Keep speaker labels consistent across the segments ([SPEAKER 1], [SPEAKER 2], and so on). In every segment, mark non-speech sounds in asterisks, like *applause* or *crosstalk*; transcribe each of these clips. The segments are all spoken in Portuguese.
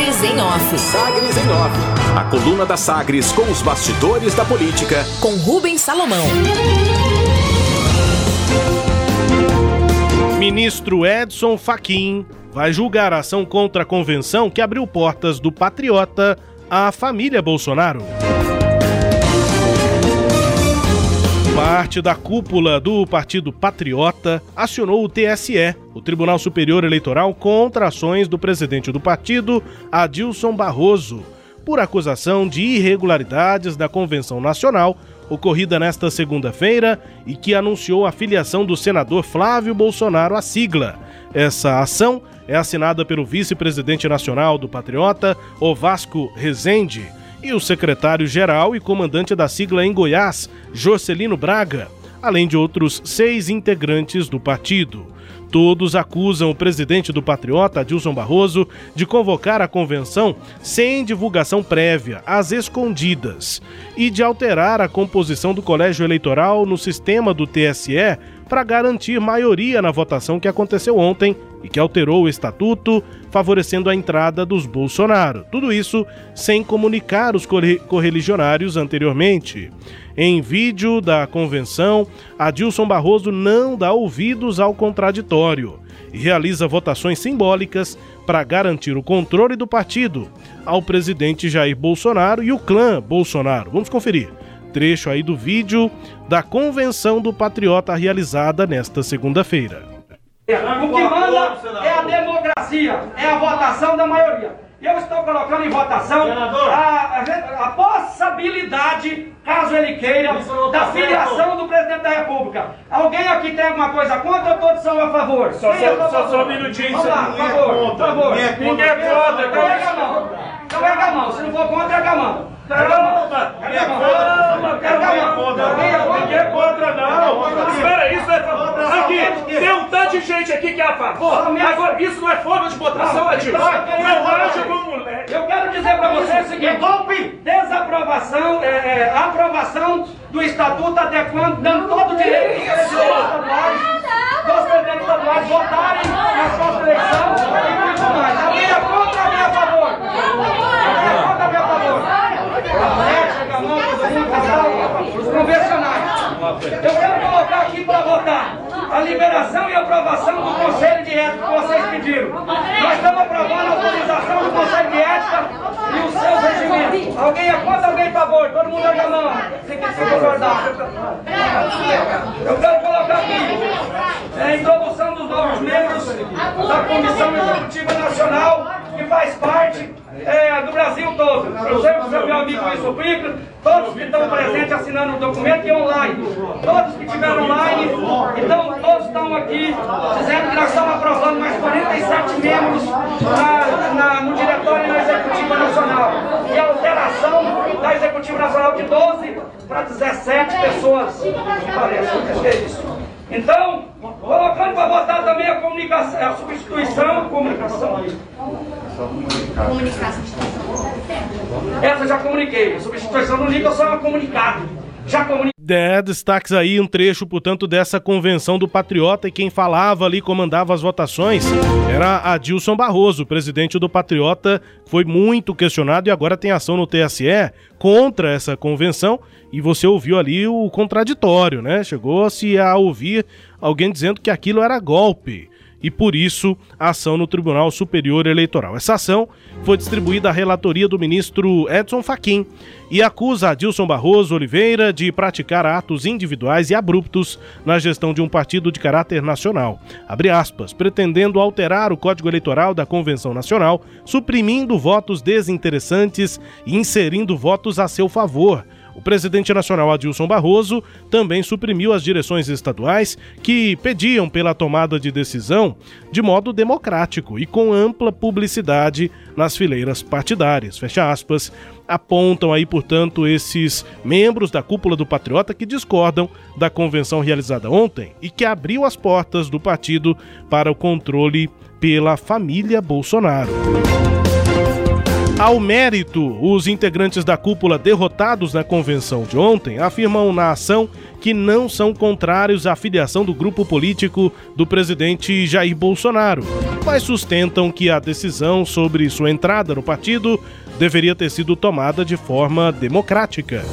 [SPEAKER 1] Sagres em Off.
[SPEAKER 2] Sagres em Off. A coluna da Sagres com os bastidores da política.
[SPEAKER 1] Com Rubens Salomão.
[SPEAKER 3] Ministro Edson Fachin vai julgar a ação contra a convenção que abriu portas do Patriota à família Bolsonaro. Parte da cúpula do Partido Patriota acionou o TSE, o Tribunal Superior Eleitoral, contra ações do presidente do partido, Adilson Barroso, por acusação de irregularidades da Convenção Nacional ocorrida nesta segunda-feira e que anunciou a filiação do senador Flávio Bolsonaro à sigla. Essa ação é assinada pelo vice-presidente nacional do Patriota, Ovasco Rezende, e o secretário-geral e comandante da sigla em Goiás, Jorcelino Braga, além de outros seis integrantes do partido. Todos acusam o presidente do Patriota, Adilson Barroso, de convocar a convenção sem divulgação prévia, às escondidas, e de alterar a composição do colégio eleitoral no sistema do TSE para garantir maioria na votação que aconteceu ontem e que alterou o estatuto, favorecendo a entrada dos Bolsonaro. Tudo isso sem comunicar os correligionários anteriormente. Em vídeo da convenção, Adilson Barroso não dá ouvidos ao contraditório e realiza votações simbólicas para garantir o controle do partido ao presidente Jair Bolsonaro e o clã Bolsonaro. Vamos conferir. Trecho aí do vídeo da convenção do Patriota realizada nesta segunda-feira.
[SPEAKER 4] O que manda democracia, é a votação da maioria. Eu estou colocando em votação a, a, a, possibilidade, caso ele queira, da filiação do presidente da República. Alguém aqui tem alguma coisa contra ou todos são a favor?
[SPEAKER 5] Só, só, só, só um minutinho.
[SPEAKER 4] Vamos lá, por favor, por favor.
[SPEAKER 5] Ninguém é contra.
[SPEAKER 4] Então pega a mão. Então pega a mão. Se não for contra, pega a mão. Pega a mão. Pega a mão. Pega a mão.
[SPEAKER 5] Ninguém é contra, não. Espera, isso é. Aqui, tem um tanto de gente aqui que é a favor. Agora, isso não é forma de votação, Adilson. Não haja como.
[SPEAKER 4] Eu quero dizer para você o seguinte: golpe, desaprovação, é, é, aprovação do estatuto adequando, dando todo o direito dos presidentes estaduais, dos presidentes estaduais votarem na próxima eleição e tudo mais. Alguém é contra ou a favor? Alguém é contra ou a favor? Chega a mão, todo mundo, os convencionais. Eu quero colocar aqui para votar a liberação e aprovação do Conselho de Ética que vocês pediram. Nós estamos aprovando a autorização do Conselho de Ética e os seus regimentos. Alguém é contra, alguém é a favor? Todo mundo erga a mão. Se, se concordar. Eu quero colocar aqui é a introdução dos novos membros da Comissão Executiva Nacional que faz parte é, do Brasil todo. Que o meu amigo Luiz Suplica, todos que estão presentes assinando o documento e online. Todos que estiveram online, então todos estão aqui dizendo que nós estamos aprovando mais 47 membros na, na, no Diretório e na Executiva Nacional. E a alteração da Executiva Nacional de 12 para 17 pessoas, parece. Que é isso. Então, colocando para votar também a comunicação, a substituição, comunicação. Comunicação. Essa A substituição liga, só uma comunicado. Já.
[SPEAKER 3] É, destaques aí um trecho, portanto, dessa convenção do Patriota e quem falava ali, comandava as votações, era Adilson Barroso, presidente do Patriota, foi muito questionado e agora tem ação no TSE contra essa convenção e você ouviu ali o contraditório, né? Chegou-se a ouvir alguém dizendo que aquilo era golpe e por isso a ação no Tribunal Superior Eleitoral. Essa ação foi distribuída à relatoria do ministro Edson Fachin e acusa Adilson Barroso Oliveira de praticar atos individuais e abruptos na gestão de um partido de caráter nacional, aspas, pretendendo alterar o Código Eleitoral da Convenção Nacional, suprimindo votos desinteressantes e inserindo votos a seu favor o presidente nacional Adilson Barroso também suprimiu as direções estaduais que pediam pela tomada de decisão de modo democrático e com ampla publicidade nas fileiras partidárias. Fecha aspas. Apontam aí, portanto, esses membros da cúpula do Patriota que discordam da convenção realizada ontem e que abriu as portas do partido para o controle pela família Bolsonaro. Ao mérito, os integrantes da cúpula derrotados na convenção de ontem afirmam na ação que não são contrários à filiação do grupo político do presidente Jair Bolsonaro, mas sustentam que a decisão sobre sua entrada no partido deveria ter sido tomada de forma democrática.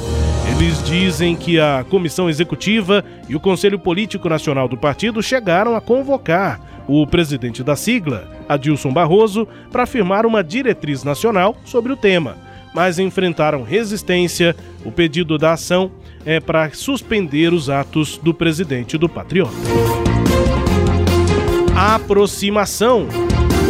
[SPEAKER 3] Eles dizem que a comissão executiva e o Conselho Político Nacional do partido chegaram a convocar o presidente da sigla, Adilson Barroso, para firmar uma diretriz nacional sobre o tema, mas enfrentaram resistência. O pedido da ação é para suspender os atos do presidente do Patriota. Aproximação.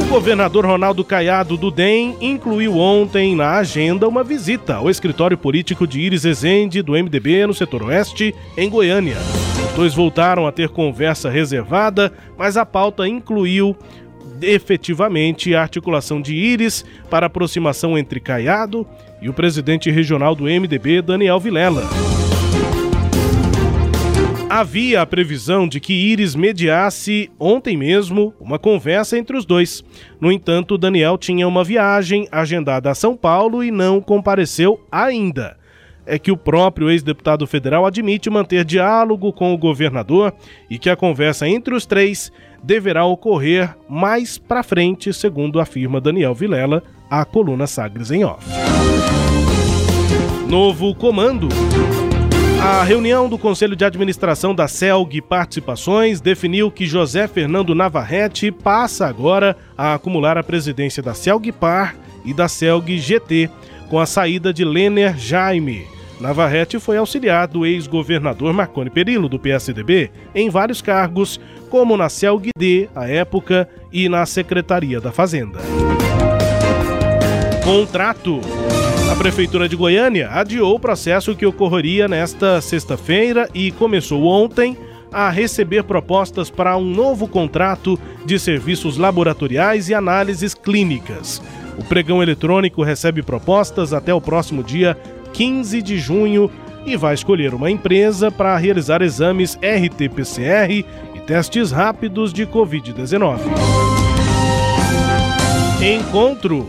[SPEAKER 3] O governador Ronaldo Caiado do DEM incluiu ontem na agenda uma visita ao escritório político de Iris Ezende, do MDB, no setor oeste, em Goiânia. Os dois voltaram a ter conversa reservada, mas a pauta incluiu efetivamente a articulação de Íris para aproximação entre Caiado e o presidente regional do MDB, Daniel Vilela. Havia a previsão de que Íris mediasse ontem mesmo uma conversa entre os dois. No entanto, Daniel tinha uma viagem agendada a São Paulo e não compareceu ainda é que o próprio ex-deputado federal admite manter diálogo com o governador e que a conversa entre os três deverá ocorrer mais para frente, segundo afirma Daniel Vilela, à coluna Sagres em Off. Novo comando. A reunião do Conselho de Administração da CELG Participações definiu que José Fernando Navarrete passa agora a acumular a presidência da CELG Par e da CELG GT, com a saída de Lener Jaime. Navarrete foi auxiliar do ex-governador Marconi Perillo, do PSDB, em vários cargos, como na CELGD, à época, e na Secretaria da Fazenda. Contrato. A Prefeitura de Goiânia adiou o processo que ocorreria nesta sexta-feira e começou ontem a receber propostas para um novo contrato de serviços laboratoriais e análises clínicas. O pregão eletrônico recebe propostas até o próximo dia 15 de junho e vai escolher uma empresa para realizar exames RT-PCR e testes rápidos de Covid-19. Encontro.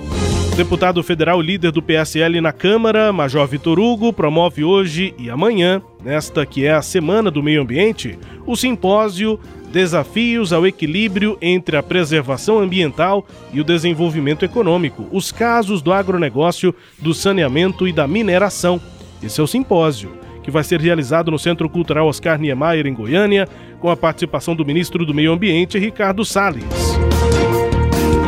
[SPEAKER 3] Deputado federal líder do PSL na Câmara, Major Vitor Hugo, promove hoje e amanhã, nesta que é a Semana do Meio Ambiente, o simpósio Desafios ao equilíbrio entre a preservação ambiental e o desenvolvimento econômico, os casos do agronegócio, do saneamento e da mineração. Esse é o simpósio, que vai ser realizado no Centro Cultural Oscar Niemeyer, em Goiânia, com a participação do ministro do Meio Ambiente, Ricardo Salles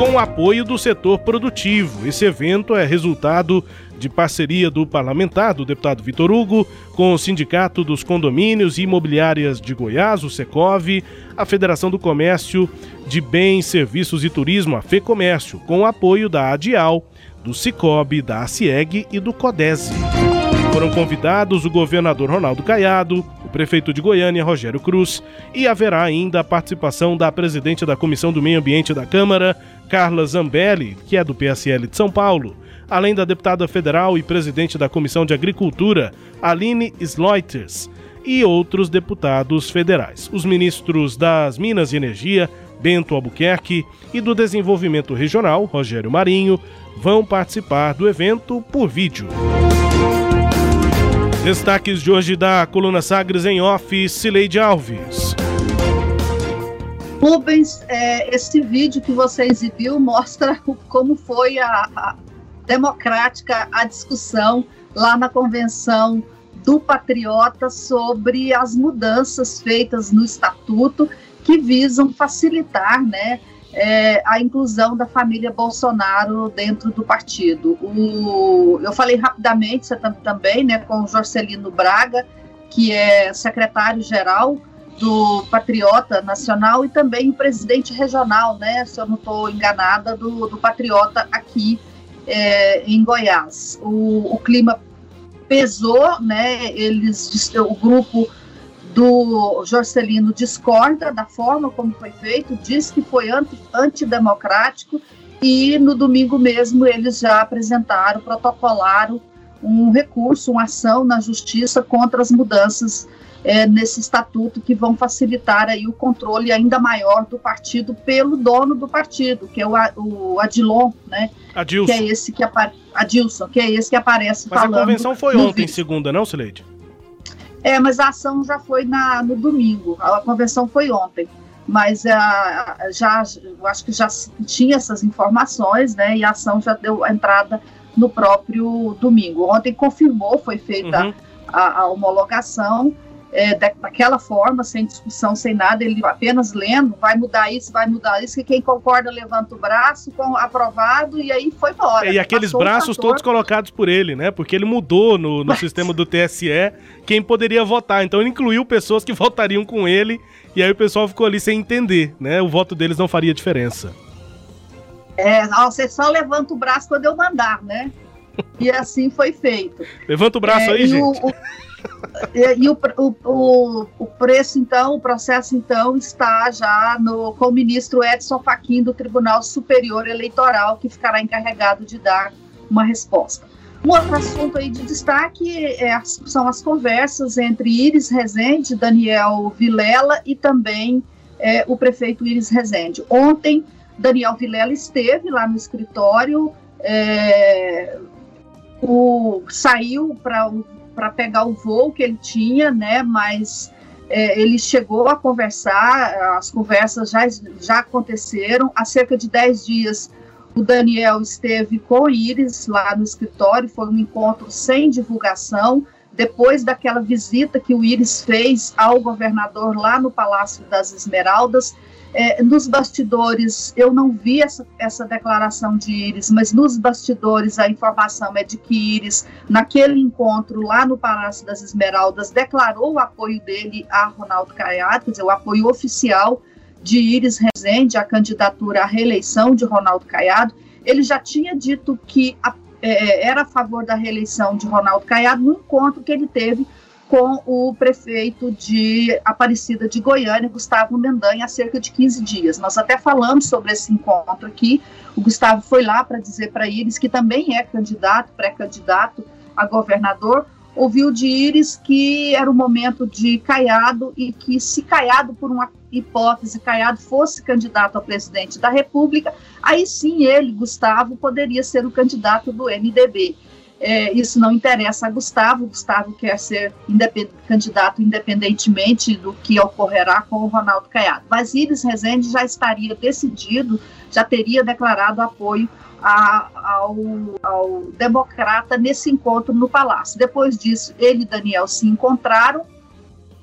[SPEAKER 3] com o apoio do setor produtivo. Esse evento é resultado de parceria do parlamentar, do deputado Vitor Hugo, com o Sindicato dos Condomínios e Imobiliárias de Goiás, o Secov, a Federação do Comércio de Bens, Serviços e Turismo, a FEComércio, com o apoio da ADIAL, do Cicobi, da ACIEG e do CODESE. Foram convidados o governador Ronaldo Caiado, o prefeito de Goiânia, Rogério Cruz, e haverá ainda a participação da presidente da Comissão do Meio Ambiente da Câmara, Carla Zambelli, que é do PSL de São Paulo, além da deputada federal e presidente da Comissão de Agricultura, Aline Sleuters, e outros deputados federais. Os ministros das Minas e Energia, Bento Albuquerque, e do Desenvolvimento Regional, Rogério Marinho, vão participar do evento por vídeo. Destaques de hoje da coluna Sagres em off, Cileide Alves.
[SPEAKER 6] Rubens, é, esse vídeo que você exibiu mostra *laughs* como foi a, a democrática a discussão lá na convenção do Patriota sobre as mudanças feitas no estatuto que visam facilitar, né, é, a inclusão da família Bolsonaro dentro do partido. O, eu falei rapidamente também né, com o Jorcelino Braga, que é secretário-geral do Patriota Nacional e também presidente regional, né, se eu não estou enganada, do, do Patriota aqui é, em Goiás. O, o clima pesou, né, eles, o grupo do Jorcelino discorda da forma como foi feito, diz que foi anti, antidemocrático e no domingo mesmo eles já apresentaram, protocolaram um recurso, uma ação na justiça contra as mudanças é, nesse estatuto que vão facilitar aí o controle ainda maior do partido pelo dono do partido, que é o, o Adilon, né?
[SPEAKER 3] Adilson.
[SPEAKER 6] Que é esse que apare... Adilson, que é esse que aparece
[SPEAKER 3] mas
[SPEAKER 6] falando.
[SPEAKER 3] Mas a convenção foi ontem, vídeo. segunda, não, Sileide?
[SPEAKER 6] É, mas a ação já foi na, no domingo. A convenção foi ontem. Mas uh, já, eu acho que já tinha essas informações, né? E a ação já deu entrada no próprio domingo. Ontem confirmou, foi feita uhum. a, a homologação é, daquela forma, sem discussão, sem nada, ele apenas lendo, vai mudar isso, vai mudar isso, e quem concorda levanta o braço, com, aprovado, e aí foi embora.
[SPEAKER 3] E aqueles braços todos colocados por ele, né? Porque ele mudou no, no sistema do TSE quem poderia votar. Então ele incluiu pessoas que *laughs* votariam com ele, e aí o pessoal ficou ali sem entender, né? O voto deles não faria diferença.
[SPEAKER 6] É, você só levanta o braço quando eu mandar, né? E assim foi feito.
[SPEAKER 3] Levanta o braço é, aí, gente. O, o
[SPEAKER 6] e, e o, o, o, preço, então, o processo, então, está já no, com o ministro Edson Fachin do Tribunal Superior Eleitoral, que ficará encarregado de dar uma resposta. Um outro assunto aí de destaque é, são as conversas entre Iris Rezende, Daniel Vilela e também é, o prefeito Iris Rezende. Ontem, Daniel Vilela esteve lá no escritório, é, o, saiu para para pegar o voo que ele tinha, né? Mas é, ele chegou a conversar, as conversas já, já aconteceram. Há cerca de 10 dias, o Daniel esteve com Iris lá no escritório, foi um encontro sem divulgação. Depois daquela visita que o Iris fez ao governador lá no Palácio das Esmeraldas, é, nos bastidores, eu não vi essa, essa declaração de Iris, mas nos bastidores a informação é de que Iris, naquele encontro lá no Palácio das Esmeraldas, declarou o apoio dele a Ronaldo Caiado, quer dizer, o apoio oficial de Iris Rezende à candidatura à reeleição de Ronaldo Caiado. Ele já tinha dito que a, é, era a favor da reeleição de Ronaldo Caiado no encontro que ele teve com o prefeito de Aparecida de Goiânia, Gustavo Mendanha, há cerca de 15 dias. Nós até falamos sobre esse encontro aqui. O Gustavo foi lá para dizer para Iris, que também é candidato, pré-candidato a governador, ouviu de Iris que era o momento de Caiado e que se Caiado, por uma hipótese, Caiado fosse candidato a presidente da República, aí sim ele, Gustavo, poderia ser o candidato do MDB. É, isso não interessa a Gustavo. Gustavo quer ser independ candidato independentemente do que ocorrerá com o Ronaldo Caiado. Mas Iris Rezende já estaria decidido, já teria declarado apoio a, ao, ao democrata nesse encontro no Palácio. Depois disso, ele e Daniel se encontraram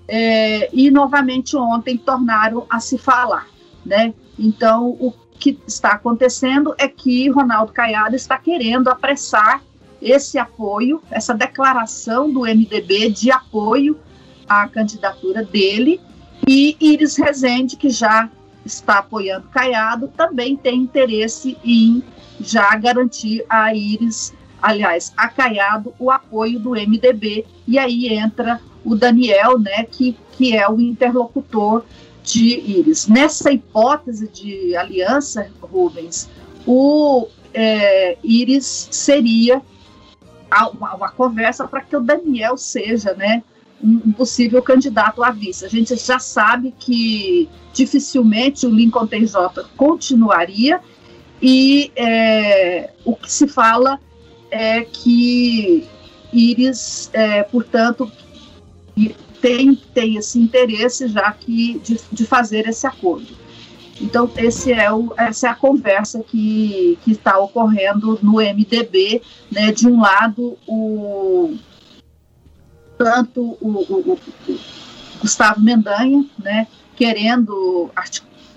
[SPEAKER 6] é, e novamente ontem tornaram a se falar, né? Então, o que está acontecendo é que Ronaldo Caiado está querendo apressar esse apoio, essa declaração do MDB de apoio à candidatura dele, e Iris Rezende, que já está apoiando Caiado, também tem interesse em já garantir a Iris, aliás, a Caiado, o apoio do MDB, e aí entra o Daniel, né, que, que é o interlocutor de Iris. Nessa hipótese de aliança, Rubens, o é, Iris seria uma, uma conversa para que o Daniel seja, né, um possível candidato à vice. A gente já sabe que dificilmente o Lincoln TJ continuaria e é, o que se fala é que Iris, é, portanto, tem, tem esse interesse já que de, de fazer esse acordo. Então, esse é o, essa é a conversa que está ocorrendo no MDB. Né? De um lado, o, tanto o, o, o Gustavo Mendanha, né, querendo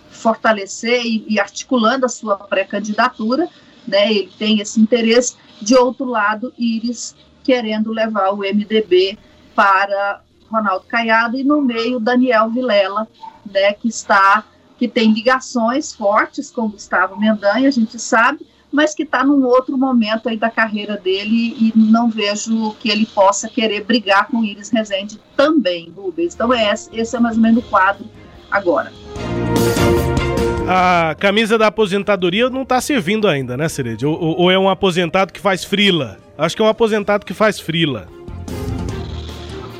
[SPEAKER 6] fortalecer e, e, articulando a sua pré-candidatura, né, ele tem esse interesse. De outro lado, Iris querendo levar o MDB para Ronaldo Caiado e no meio Daniel Vilela, né, que está que tem ligações fortes com Gustavo Mendanha, a gente sabe, mas que está num outro momento aí da carreira dele e não vejo que ele possa querer brigar com Iris Rezende também, Rubens. Então é esse, é mais ou menos o quadro agora.
[SPEAKER 3] A camisa da aposentadoria não está servindo ainda, né, Cereja? Ou, ou, é um aposentado que faz frila? Acho que é um aposentado que faz frila.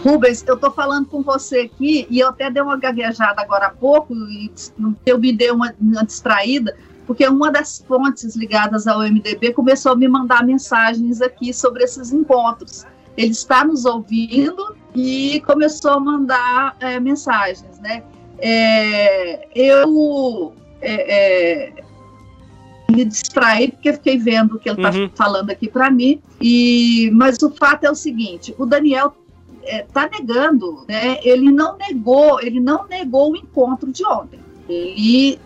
[SPEAKER 6] Rubens, eu estou falando com você aqui e eu até dei uma gaguejada agora há pouco e eu me dei uma, uma distraída, porque uma das fontes ligadas ao MDB começou a me mandar mensagens aqui sobre esses encontros. Ele está nos ouvindo e começou a mandar é, mensagens, né? É, eu é, é me distraí porque fiquei vendo o que ele está uhum. falando aqui para mim. E mas o fato é o seguinte: o Daniel está é, negando, né? Ele não negou, ele não negou o encontro de ontem. Ele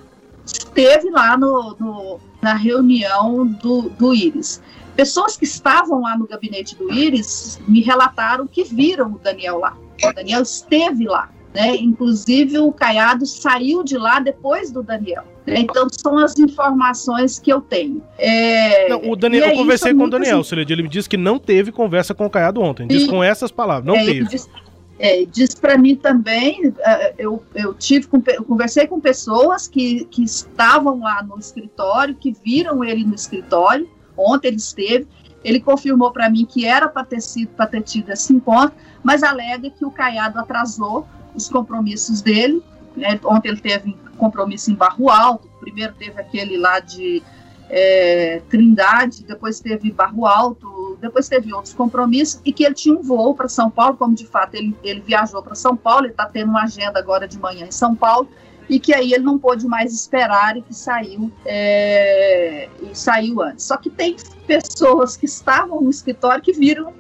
[SPEAKER 6] esteve lá no, no na reunião do, do Íris. Pessoas que estavam lá no gabinete do Íris me relataram que viram o Daniel lá. O Daniel esteve lá. Né? Inclusive, o Caiado saiu de lá depois do Daniel. Então, são as informações que eu tenho.
[SPEAKER 3] É... Não, o Daniel, eu é conversei com o Daniel, assim... ele me disse que não teve conversa com o Caiado ontem. Diz e... com essas palavras, não é, teve. Diz,
[SPEAKER 6] é, diz para mim também, é, eu, eu tive eu conversei com pessoas que, que estavam lá no escritório, que viram ele no escritório, ontem ele esteve, ele confirmou para mim que era para ter sido para ter tido esse encontro, mas alega que o Caiado atrasou os compromissos dele. Né? Ontem ele teve compromisso em Barro Alto, primeiro teve aquele lá de é, Trindade, depois teve Barro Alto, depois teve outros compromissos, e que ele tinha um voo para São Paulo, como de fato ele, ele viajou para São Paulo, ele está tendo uma agenda agora de manhã em São Paulo, e que aí ele não pôde mais esperar e que saiu é, e saiu antes. Só que tem pessoas que estavam no escritório que viram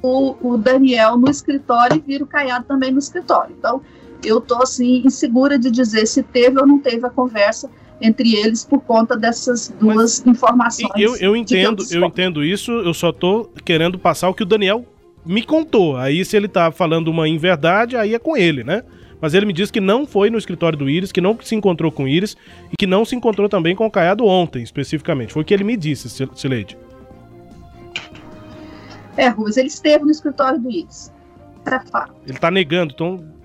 [SPEAKER 6] o, o Daniel no escritório e vira o Caiado também no escritório. Então, eu estou assim insegura de dizer se teve ou não teve a conversa entre eles por conta dessas duas Mas, informações.
[SPEAKER 3] Eu, eu entendo, eu, entendo isso. Eu só estou querendo passar o que o Daniel me contou. Aí se ele está falando uma inverdade, aí é com ele, né? Mas ele me disse que não foi no escritório do Iris, que não se encontrou com o Iris e que não se encontrou também com o Caiado ontem, especificamente. Foi o que ele me disse, Sileide.
[SPEAKER 6] É, Rubens, ele esteve no escritório do Iris. É fato.
[SPEAKER 3] Ele está negando, então.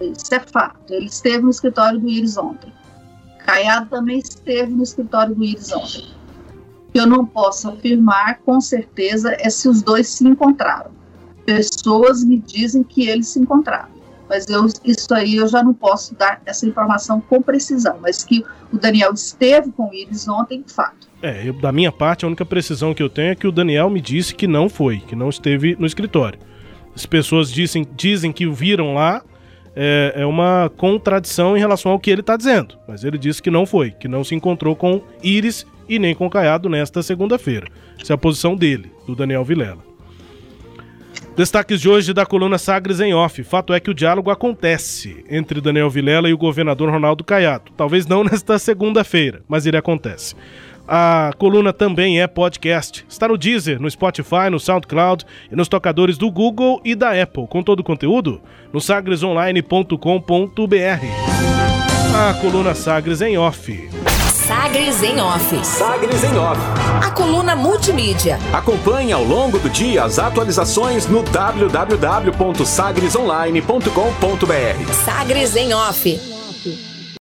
[SPEAKER 6] Isso é fato. Ele esteve no escritório do Iris ontem. Caiado também esteve no escritório do Iris ontem. Eu não posso afirmar com certeza é se os dois se encontraram. Pessoas me dizem que eles se encontraram. Mas eu, isso aí eu já não posso dar essa informação com precisão. Mas que o Daniel esteve com o Iris ontem, fato.
[SPEAKER 3] É, eu, da minha parte, a única precisão que eu tenho é que o Daniel me disse que não foi, que não esteve no escritório. As pessoas dizem, dizem que o viram lá, é, é uma contradição em relação ao que ele está dizendo. Mas ele disse que não foi, que não se encontrou com Iris e nem com Caiado nesta segunda-feira. Essa é a posição dele, do Daniel Vilela. Destaques de hoje da coluna Sagres em Off. Fato é que o diálogo acontece entre Daniel Vilela e o governador Ronaldo Caiado. Talvez não *laughs* nesta segunda-feira, mas ele acontece. A coluna também é podcast. Está no Deezer, no Spotify, no SoundCloud e nos tocadores do Google e da Apple. Com todo o conteúdo no sagresonline.com.br. A coluna Sagres em Off.
[SPEAKER 1] Sagres em Off.
[SPEAKER 2] Sagres em Off.
[SPEAKER 1] A coluna multimídia.
[SPEAKER 2] Acompanhe ao longo do dia as atualizações no www.sagresonline.com.br.
[SPEAKER 1] Sagres em Off.